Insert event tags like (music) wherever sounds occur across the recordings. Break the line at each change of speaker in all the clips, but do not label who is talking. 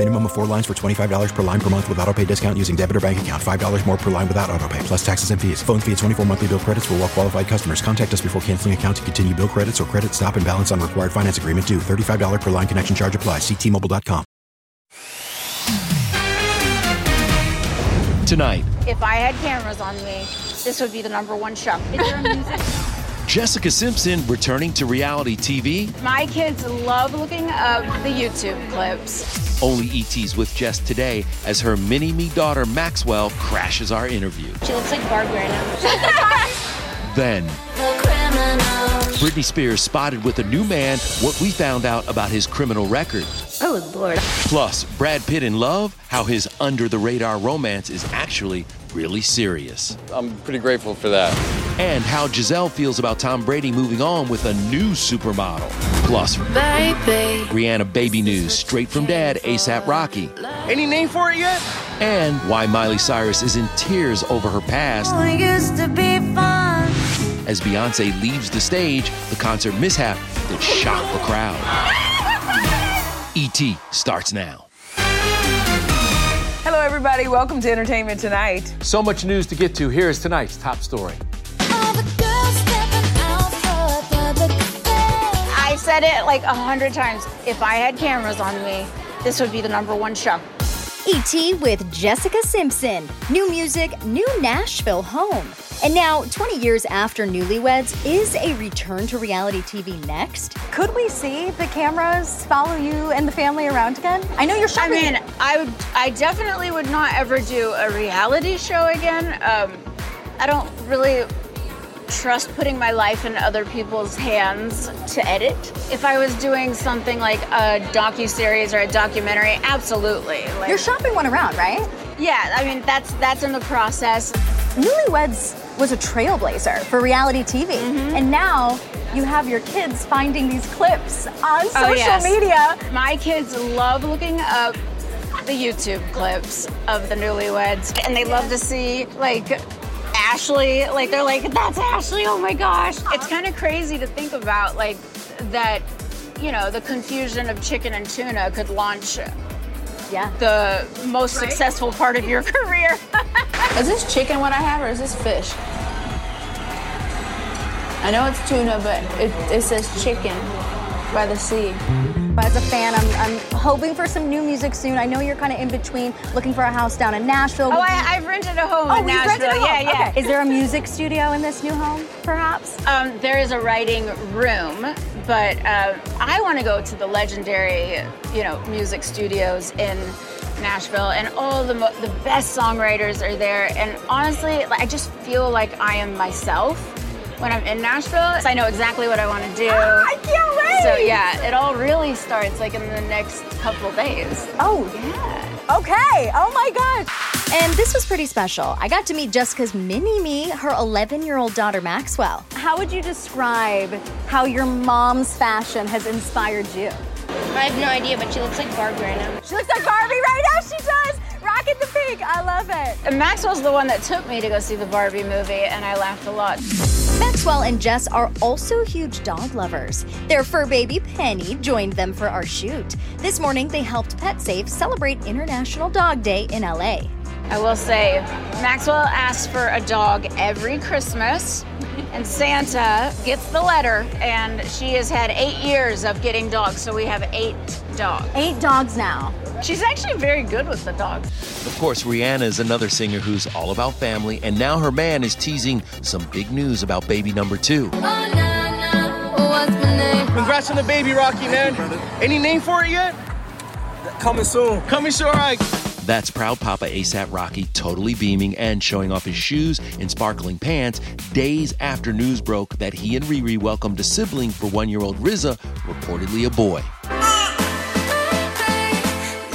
Minimum of four lines for $25 per line per month with auto pay discount using debit or bank account. $5 more per line without auto pay, plus taxes and fees. Phone fee at 24 monthly bill credits for well qualified customers. Contact us before canceling account to continue bill credits or credit stop and balance on required finance agreement due. $35 per line connection charge applies. Ctmobile.com.
Tonight,
If I had cameras on me, this would be the number one show. Is there a music?
Jessica Simpson returning to reality TV.
My kids love looking up the YouTube clips.
Only ET's with Jess today as her mini me daughter Maxwell crashes our interview.
She looks like Barbie right now. (laughs)
Then, Britney Spears spotted with a new man what we found out about his criminal record.
oh, Lord.
Plus, Brad Pitt in love, how his under the radar romance is actually really serious.
I'm pretty grateful for that.
And how Gisele feels about Tom Brady moving on with a new supermodel. Plus,
Baby.
Rihanna baby news straight from dad, ASAP Rocky.
Any name for it yet?
And why Miley Cyrus is in tears over her past
used to be fun.
as Beyonce leaves the stage, the concert mishap that shocked the crowd. E.T. starts now.
Hello, everybody. Welcome to Entertainment Tonight.
So much news to get to. Here is tonight's top story.
I said it like a hundred times. If I had cameras on me, this would be the number one show.
E.T. with Jessica Simpson. New music, new Nashville home. And now, 20 years after Newlyweds, is a return to reality TV next?
Could we see the cameras follow you and the family around again? I know you're
I mean, I would, I definitely would not ever do a reality show again. Um, I don't really trust putting my life in other people's hands to edit. If I was doing something like a docu series or a documentary, absolutely. Like,
you're shopping one around, right?
yeah, I mean that's that's in the process.
Newlyweds was a trailblazer for reality TV.
Mm-hmm.
And now you have your kids finding these clips on social
Oh, yes.
media.
My kids love looking up the YouTube clips of the newlyweds, and they love to see like Ashley. Like they're like, "That's Ashley! Oh my gosh!" It's kind of crazy to think about, like that. You know, the confusion of chicken and tuna could launch
Yeah.
the most successful part of your (laughs) career.
Is this chicken what I have or is this fish? I know it's tuna, but it, it says chicken by the sea.
As a fan, I'm, I'm hoping for some new music soon. I know you're kind of in between, looking for a house down in Nashville.
oh, I, I've rented a home
Oh,
in
you've rented a home.
Yeah, yeah.
Okay. Is there a music studio in this new home, perhaps?
Um, there is a writing room, but uh, I want to go to the legendary, you know, music studios in Nashville, and all the mo- the best songwriters are there. And honestly, I just feel like I am myself when I'm in Nashville. So I know exactly what I want to do.
Ah, I can't wait.
So yeah, it all really starts like in the next couple days.
Oh,
yeah.
Okay. Oh my gosh.
And this was pretty special. I got to meet Jessica's mini me, her 11 year old daughter Maxwell.
How would you describe how your mom's fashion has inspired you?
I have no idea, but she looks like Barbie right now.
She looks like Barbie right now. She does. Rocking the pink. I love it.
And Maxwell's the one that took me to go see the Barbie movie, and I laughed a lot.
Maxwell and Jess are also huge dog lovers. Their fur baby Penny joined them for our shoot. This morning, they helped PetSafe celebrate International Dog Day in LA.
I will say, Maxwell asks for a dog every Christmas, and Santa gets the letter, and she has had eight years of getting dogs, so we have eight dogs.
Eight dogs now.
She's actually very good with the dogs.
Of course, Rihanna is another singer who's all about family, and now her man is teasing some big news about baby number two.
Congrats on the baby, Rocky, man. Any name for it yet?
Coming soon.
Coming soon, all right.
That's proud Papa ASAP Rocky totally beaming and showing off his shoes and sparkling pants days after news broke that he and Riri welcomed a sibling for one year old RZA, reportedly a boy.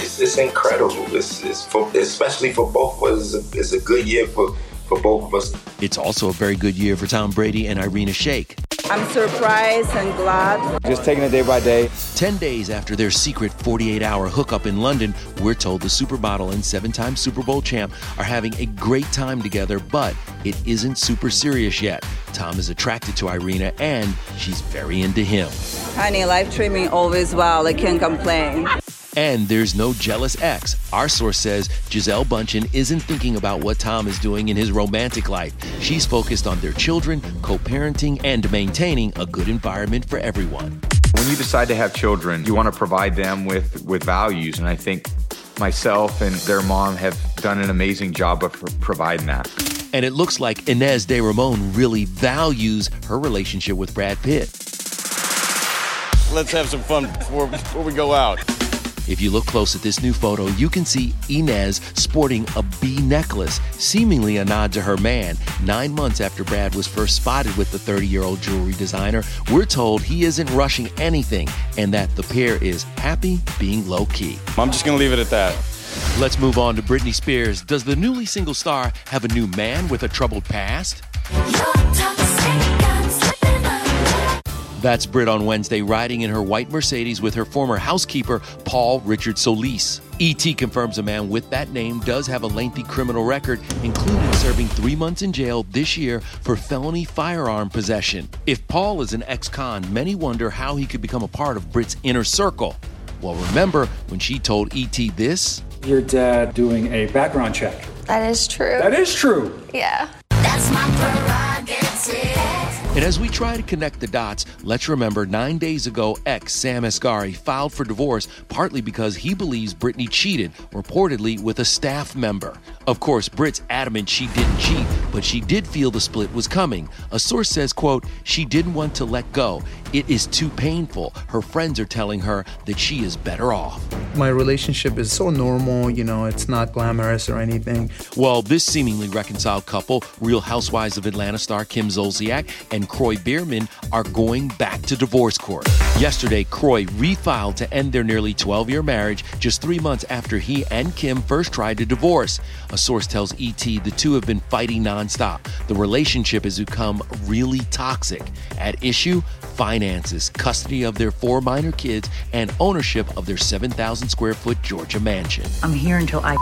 It's, it's incredible. It's, it's for, especially for both of us. It's a, it's a good year for, for both of us.
It's also a very good year for Tom Brady and Irina Shayk.
I'm surprised and glad.
Just taking it day by day.
10 days after their secret 48 hour hookup in London, we're told the supermodel and seven time Super Bowl champ are having a great time together, but it isn't super serious yet. Tom is attracted to Irina and she's very into him.
Honey, life treatment always well. I can't complain.
And there's no jealous ex. Our source says Gisele Bündchen isn't thinking about what Tom is doing in his romantic life. She's focused on their children, co parenting, and maintaining a good environment for everyone.
When you decide to have children, you want to provide them with, with values. And I think myself and their mom have done an amazing job of providing that.
And it looks like Ines de Ramon really values her relationship with Brad Pitt.
Let's have some fun before, before we go out.
If you look close at this new photo, you can see Ines sporting a bee necklace, seemingly a nod to her man. Nine months after Brad was first spotted with the 30 year old jewelry designer, we're told he isn't rushing anything and that the pair is happy being low key.
I'm just going to leave it at that.
Let's move on to Britney Spears. Does the newly single star have a new man with a troubled past? That's Brit on Wednesday, riding in her white Mercedes with her former housekeeper, Paul Richard Soliz. ET confirms a man with that name does have a lengthy criminal record, including serving three months in jail this year for felony firearm possession. If Paul is an ex con, many wonder how he could become a part of Brit's inner circle. Well, remember when she told ET this?
Your dad doing a background check.
That is true.
That is true.
Yeah.
That's my prerogative.
And as we try to connect the dots, let's remember nine days ago, ex Sam Asghari filed for divorce partly because he believes Britney cheated, reportedly with a staff member. Of course, Brit's adamant she didn't cheat, but she did feel the split was coming. A source says, quote, she didn't want to let go. It is too painful. Her friends are telling her that she is better off.
My relationship is so normal, you know, it's not glamorous or anything.
Well, this seemingly reconciled couple, Real Housewives of Atlanta star Kim Zolciak and Kroy Biermann, are going back to divorce court. Yesterday, Kroy refiled to end their nearly 12 year marriage just three months after he and Kim first tried to divorce. A source tells ET the two have been fighting nonstop. The relationship has become really toxic. At issue, finances, custody of their four minor kids, and ownership of their 7,000 square foot Georgia mansion.
I'm here until I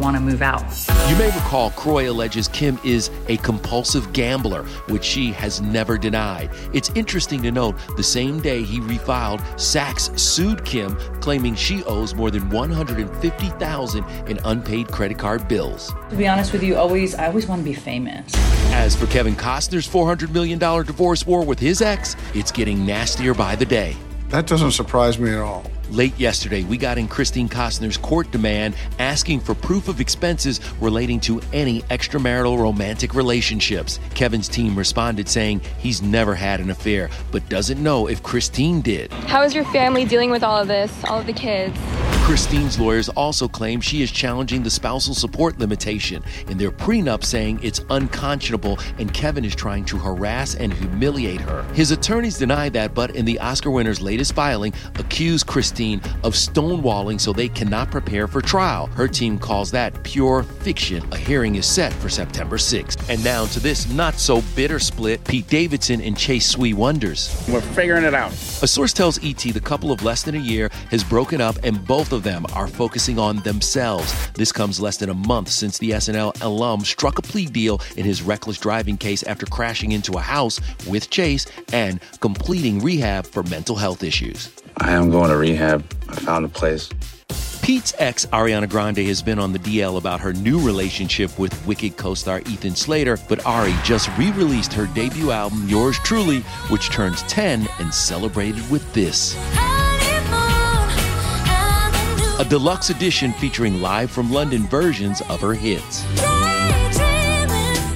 want to move out.
You may recall Kroy alleges Kim is a compulsive gambler, which she has never denied. It's interesting to note the same day he refiled, Saks sued Kim, claiming she owes more than 150,000 in unpaid credit card bills.
To be honest with you, always I always want to be famous.
As for Kevin Costner's $400 million divorce war with his ex, it's getting nastier by the day.
That doesn't surprise me at all.
Late yesterday, we got in Christine Costner's court demand asking for proof of expenses relating to any extramarital romantic relationships. Kevin's team responded saying he's never had an affair, but doesn't know if Christine did.
How is your family dealing with all of this, all of the kids?
Christine's lawyers also claim she is challenging the spousal support limitation in their prenup, saying it's unconscionable and Kevin is trying to harass and humiliate her. His attorneys deny that, but in the Oscar winner's latest filing, accuse Christine of stonewalling so they cannot prepare for trial. Her team calls that pure fiction. A hearing is set for September 6th. And now to this not so bitter split Pete Davidson and Chase Sui Wonders.
We're figuring it out.
A source tells ET the couple of less than a year has broken up and both of them are focusing on themselves. This comes less than a month since the SNL alum struck a plea deal in his reckless driving case after crashing into a house with Chase and completing rehab for mental health issues.
I am going to rehab. I found a place.
Pete's ex, Ariana Grande, has been on the DL about her new relationship with Wicked co star Ethan Slater, but Ari just re released her debut album, Yours Truly, which turns 10 and celebrated with this. A deluxe edition featuring live from London versions of her hits.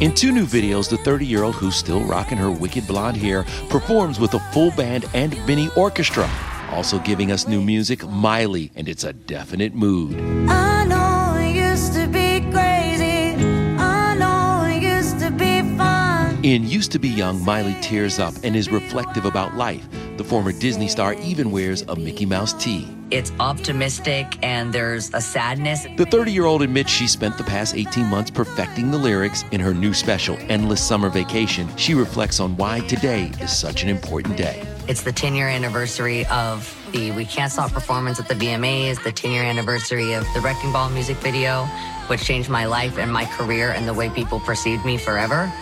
In two new videos, the 30 year old who's still rocking her wicked blonde hair performs with a full band and mini orchestra. Also giving us new music, Miley, and it's a definite mood.
I know it used to be crazy. I know it used to be fun.
In Used to Be Young, Miley tears up and is reflective about life. The former Disney star even wears a Mickey Mouse tee.
It's optimistic and there's a sadness.
The 30 year old admits she spent the past 18 months perfecting the lyrics. In her new special, Endless Summer Vacation, she reflects on why today is such an important day.
It's the 10 year anniversary of the We Can't Stop performance at the VMAs, the 10 year anniversary of the Wrecking Ball music video, which changed my life and my career and the way people perceived me forever.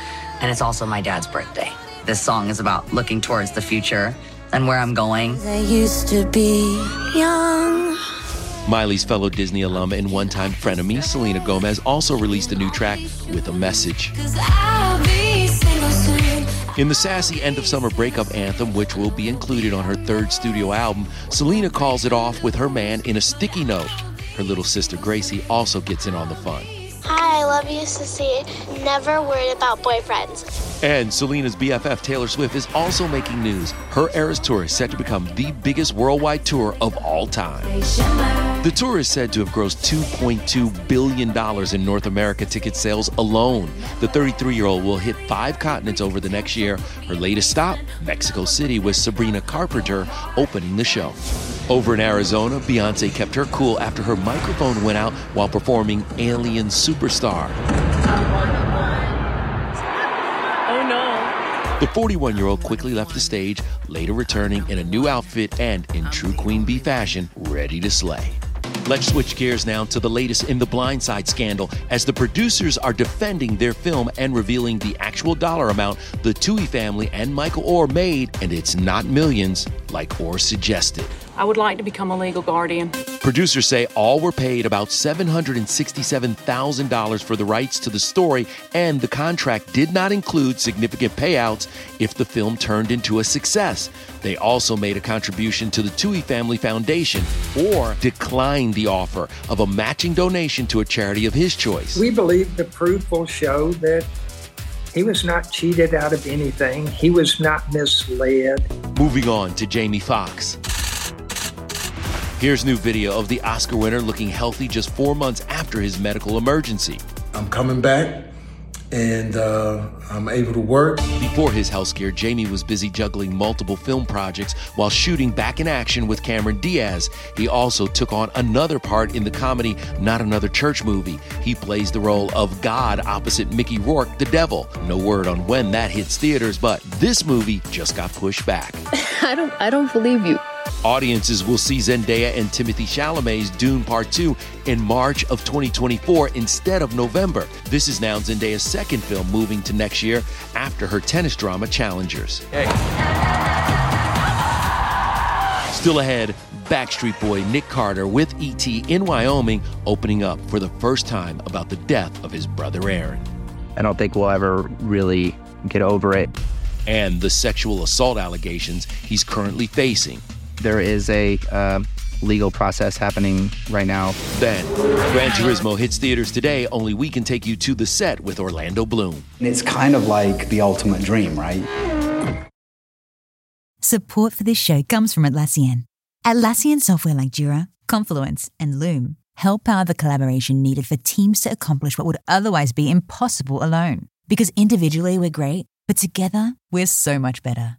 And it's also my dad's birthday. This song is about looking towards the future and where I'm going.
I used to be young.
Miley's fellow Disney alum and one time frenemy, Selena Gomez, also released a new track with a message. In the sassy end of summer breakup anthem, which will be included on her third studio album, Selena calls it off with her man in a sticky note. Her little sister Gracie also gets in on the fun.
Love you, Sissy. Never worried about boyfriends.
And Selena's BFF Taylor Swift is also making news. Her Eras Tour is set to become the biggest worldwide tour of all time. The tour is said to have grossed $2.2 billion in North America ticket sales alone. The 33 year old will hit five continents over the next year. Her latest stop, Mexico City, with Sabrina Carpenter opening the show. Over in Arizona, Beyonce kept her cool after her microphone went out while performing Alien Superstar.
Oh no.
The 41 year old quickly left the stage, later returning in a new outfit and in true Queen Bee fashion, ready to slay. Let's switch gears now to the latest in the Blindside scandal as the producers are defending their film and revealing the actual dollar amount the Tuohy family and Michael Oher made, and it's not millions like Oher suggested.
I would like to become a legal guardian.
Producers say all were paid about $767,000 for the rights to the story, and the contract did not include significant payouts if the film turned into a success. They also made a contribution to the Tuohy Family Foundation Oher declined the offer of a matching donation to a charity of his choice.
We believe the proof will show that he was not cheated out of anything, he was not misled.
Moving on to Jamie Foxx. Here's new video of the Oscar winner looking healthy just four months after his medical emergency.
I'm coming back and uh, I'm able to work.
Before his health scare, Jamie was busy juggling multiple film projects while shooting Back in Action with Cameron Diaz. He also took on another part in the comedy Not Another Church Movie. He plays the role of God opposite Mickey Rourke, the devil. No word on when that hits theaters, but this movie just got pushed back. (laughs)
I don't I don't believe you.
Audiences will see Zendaya and Timothée Chalamet's Dune Part 2 in March of 2024 instead of November. This is now Zendaya's second film moving to next year after her tennis drama Challengers. Still ahead, Backstreet Boy Nick Carter with E.T. in Wyoming opening up for the first time about the death of his brother Aaron.
I don't think we'll ever really get over it.
And the sexual assault allegations he's currently facing.
There is a uh, legal process happening right now.
Then, Gran Turismo hits theaters today. Only we can take you to the set with Orlando Bloom.
It's kind of like the ultimate dream, right?
Support for this show comes from Atlassian. Atlassian software like Jira
Confluence, and Loom help power the collaboration needed for teams to accomplish what would otherwise be impossible alone. Because individually we're great, but together we're so much better.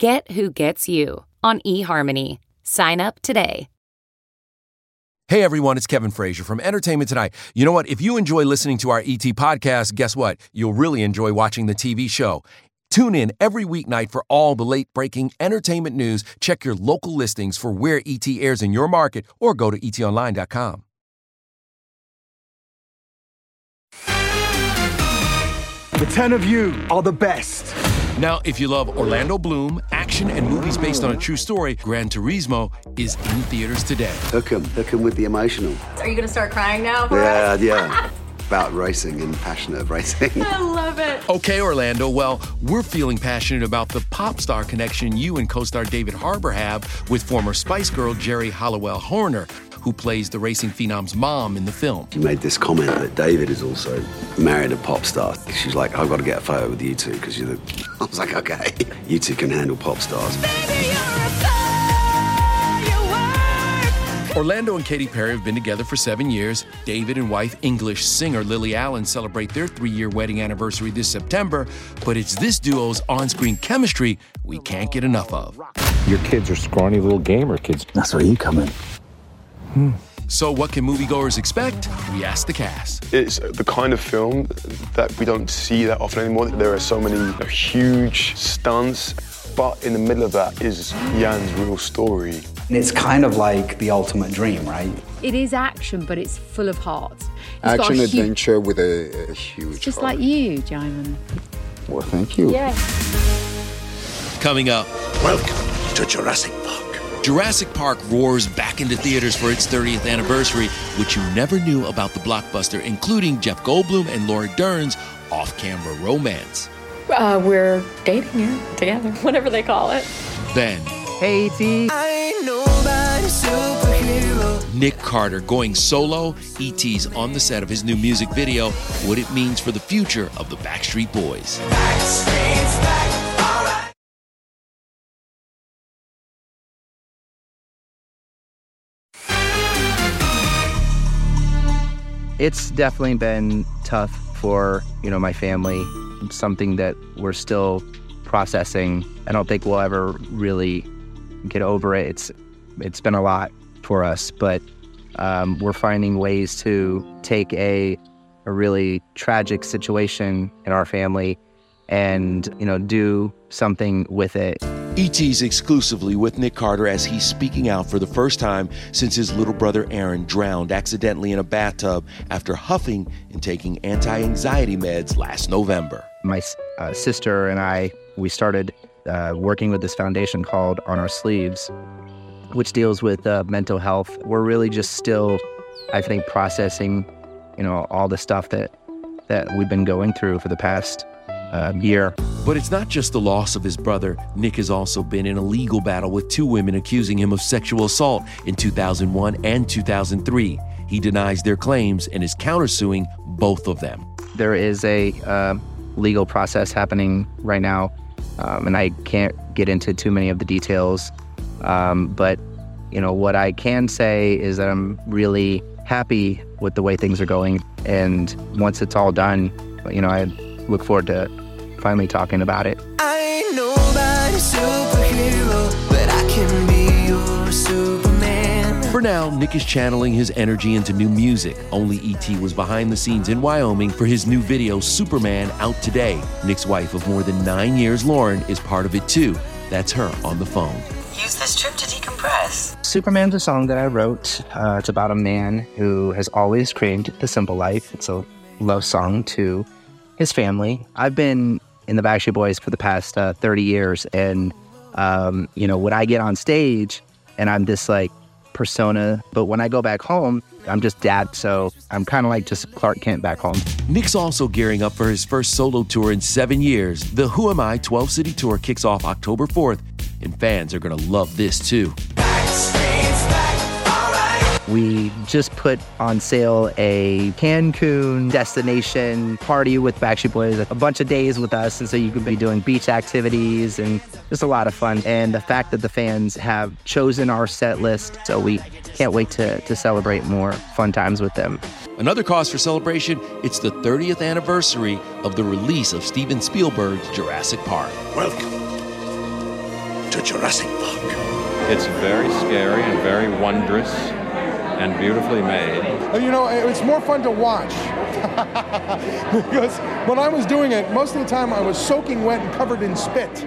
Get who gets you on eHarmony. Sign up today.
Hey everyone, it's Kevin Frazier from Entertainment Tonight. You know what? If you enjoy listening to our ET podcast, guess what? You'll really enjoy watching the TV show. Tune in every weeknight for all the late breaking entertainment news. Check your local listings for where ET airs in your market or go to etonline.com.
The 10 of you are the best.
Now, if you love Orlando Bloom, action, and movies based on a true story, Gran Turismo is in theaters today.
Hook 'em, hook 'em with the emotional.
Are you gonna start crying now? for
Yeah,
us?
yeah. (laughs) About racing and passionate of racing.
I love it.
Okay, Orlando. Well, we're feeling passionate about the pop star connection you and co star David Harbour have with former Spice Girl Geri Halliwell Horner, who plays the racing phenom's mom in the film.
She made this comment that David is also married a pop star. She's like, I've got to get a photo with you two because you're the. (laughs) I was like, okay, you two can handle pop stars.
Orlando and Katy Perry have been together for seven years. David and wife English singer Lily Allen celebrate their three year wedding anniversary this September, but it's this duo's on screen chemistry we can't get enough of.
Your kids are scrawny little gamer kids.
That's where you come in.
Hmm.
So, what can moviegoers expect? We asked the cast.
It's the kind of film that we don't see that often anymore. There are so many you know, huge stunts, but in the middle of that is Jann's real story.
And it's kind of like the ultimate dream, right?
It is action, but it's full of heart. It's
Action
a hu-
adventure with a, a huge.
Just
heart.
like you, Jaimin.
Well, thank you.
Yes.
Coming up,
welcome to Jurassic Park.
Jurassic Park roars back into theaters for its 30th anniversary, which you never knew about the blockbuster, including Jeff Goldblum and Laura Dern's off camera romance.
Uh, we're dating here together, (laughs) whatever they call it.
Then,
Hey, T.
Nick Carter going solo, E.T.'s on the set of his new music video, what it means for the future of the Backstreet Boys.
It's definitely been tough for, you know, my family. Something that we're still processing. I don't think we'll ever really get over it. It's it's been a lot for us, but um, we're finding ways to take a a really tragic situation in our family and, you know, do something with it.
E.T.'s exclusively with Nick Carter as he's speaking out for the first time since his little brother Aaron drowned accidentally in a bathtub after huffing and taking anti anxiety meds last November.
My uh, sister and I, we started uh, working with this foundation called On Our Sleeves, which deals with uh, mental health. We're really just still, I think, processing, you know, all the stuff that that we've been going through for the past uh, year.
But it's not just the loss of his brother. Nick has also been in a legal battle with two women accusing him of sexual assault in 2001 and 2003. He denies their claims and is countersuing both of them.
There is a uh, legal process happening right now, um, and I can't get into too many of the details. Um, but you know what I can say is that I'm really happy with the way things are going, and once it's all done, you know I look forward to finally talking about it.
I ain't nobody's superhero, but I can be your Superman.
For now, Nick is channeling his energy into new music. Only E.T. was behind the scenes in Wyoming for his new video, Superman, out today. Nick's wife of more than nine years, Lauren, is part of it too. That's her on the phone.
Use this trip to decompress.
Superman's a song that I wrote. Uh, it's about a man who has always craved the simple life. It's a love song to his family. I've been in the Backstreet Boys for the past uh, 30 years, and um, you know when I get on stage and I'm this like persona, but when I go back home, I'm just dad. So I'm kind of like just Clark Kent back home.
Nick's also gearing up for his first solo tour in seven years. The Who Am I 12 City Tour kicks off October 4th, and fans are going to love this too.
We just put on sale a Cancun destination party with Backstreet Boys, a bunch of days with us. And so you could be doing beach activities and just a lot of fun. And the fact that the fans have chosen our set list, so we can't wait to, to celebrate more fun times with them.
Another cause for celebration, it's the 30th anniversary of the release of Steven Spielberg's Jurassic Park.
Welcome to Jurassic Park.
It's very scary and very wondrous and beautifully made.
Uh, You know, it's more fun to watch. (laughs) because when I was doing it, most of the time I was soaking wet and covered in spit.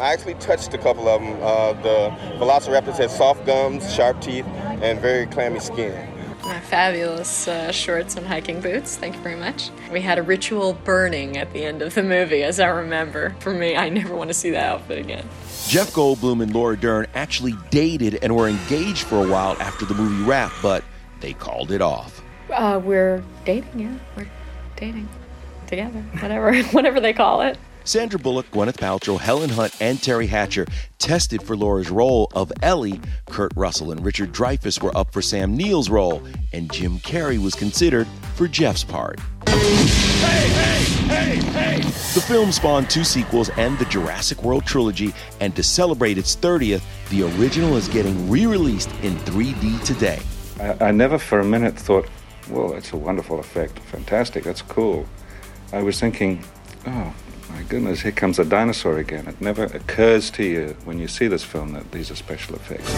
I actually touched a couple of them. Uh, the Velociraptors had soft gums, sharp teeth, and very clammy skin.
My fabulous uh, shorts and hiking boots. Thank you very much. We had a ritual burning at the end of the movie, as I remember. For me, I never want to see that outfit again.
Jeff Goldblum and Laura Dern actually dated and were engaged for a while after the movie wrapped, but they called it off.
Uh, we're dating, yeah. We're dating together. Whatever, (laughs) whatever they call it.
Sandra Bullock, Gwyneth Paltrow, Helen Hunt, and Teri Hatcher tested for Laura's role of Ellie. Kurt Russell and Richard Dreyfuss were up for Sam Neill's role, and Jim Carrey was considered for Jeff's part. The film spawned two sequels and the Jurassic World trilogy, and to celebrate its 30th, the original is getting re released in 3D today.
I, I never for a minute thought, well, that's a wonderful effect. Fantastic. That's cool. I was thinking, oh, my goodness, here comes a dinosaur again. It never occurs to you when you see this film that these are special effects.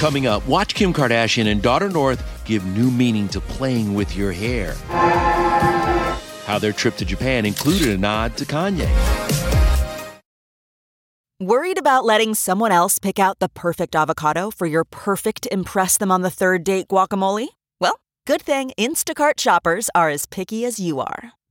Coming up, watch Kim Kardashian and daughter North give new meaning to playing with your hair. How their trip to Japan included a nod to Kanye.
Worried about letting someone else pick out the perfect avocado for your perfect Impress Them on the Third Date guacamole? Well, good thing Instacart shoppers are as picky as you are.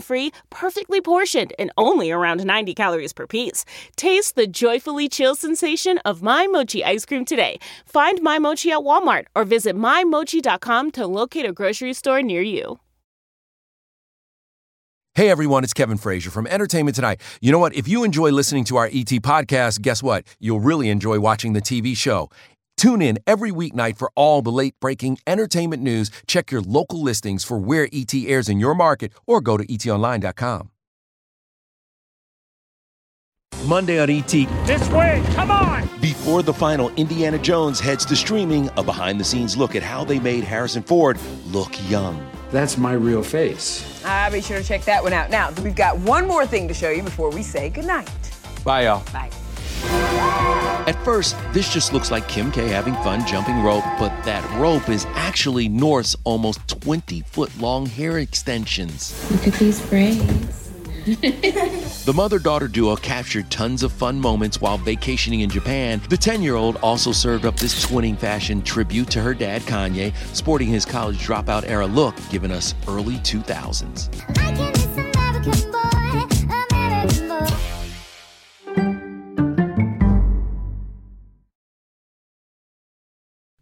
free, perfectly portioned, and only around 90 calories per piece. Taste the joyfully chill sensation of My Mochi ice cream today. Find My Mochi at Walmart or visit MyMochi.com to locate a grocery store near you.
Hey everyone, it's Kevin Frazier from Entertainment Tonight. You know what? If you enjoy listening to our ET podcast, guess what? You'll really enjoy watching the TV show. Tune in every weeknight for all the late breaking entertainment news. Check your local listings for where ET airs in your market or go to etonline.com. Monday on ET.
This way, come on!
Before the final, Indiana Jones heads to streaming a behind the scenes look at how they made Harrison Ford look young.
That's my real face.
Ah, be sure to check that one out. Now, we've got one more thing to show you before we say goodnight.
Bye, y'all.
Bye.
At first, this just looks like Kim K having fun jumping rope, but that rope is actually North's almost 20 foot long hair extensions.
Look at these braids. (laughs)
The mother daughter duo captured tons of fun moments while vacationing in Japan. The 10 year old also served up this twinning fashion tribute to her dad, Kanye, sporting his college dropout era look, giving us early 2000s.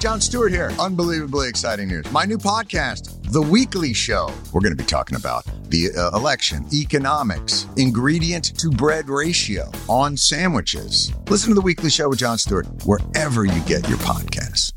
Jon Stewart here. Unbelievably exciting news. My new podcast, The Weekly Show. We're going to be talking about the uh, election, economics, ingredient to bread ratio on sandwiches. Listen to The Weekly Show with Jon Stewart wherever you get your podcast.